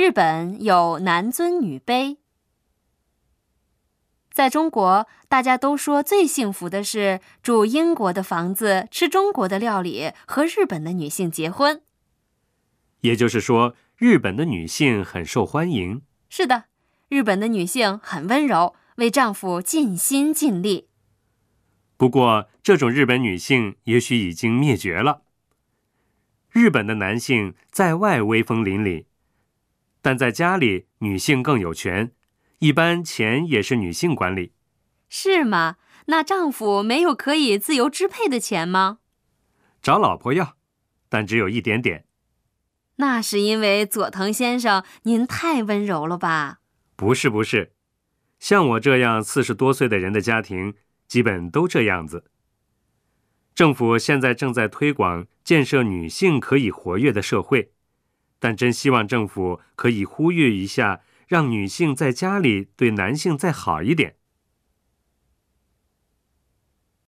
日本有男尊女卑。在中国，大家都说最幸福的是住英国的房子、吃中国的料理和日本的女性结婚。也就是说，日本的女性很受欢迎。是的，日本的女性很温柔，为丈夫尽心尽力。不过，这种日本女性也许已经灭绝了。日本的男性在外威风凛凛，但在家里，女性更有权。一般钱也是女性管理，是吗？那丈夫没有可以自由支配的钱吗？找老婆要，但只有一点点。那是因为佐藤先生您太温柔了吧？不是不是，像我这样四十多岁的人的家庭，基本都这样子。政府现在正在推广建设女性可以活跃的社会，但真希望政府可以呼吁一下。让女性在家里对男性再好一点。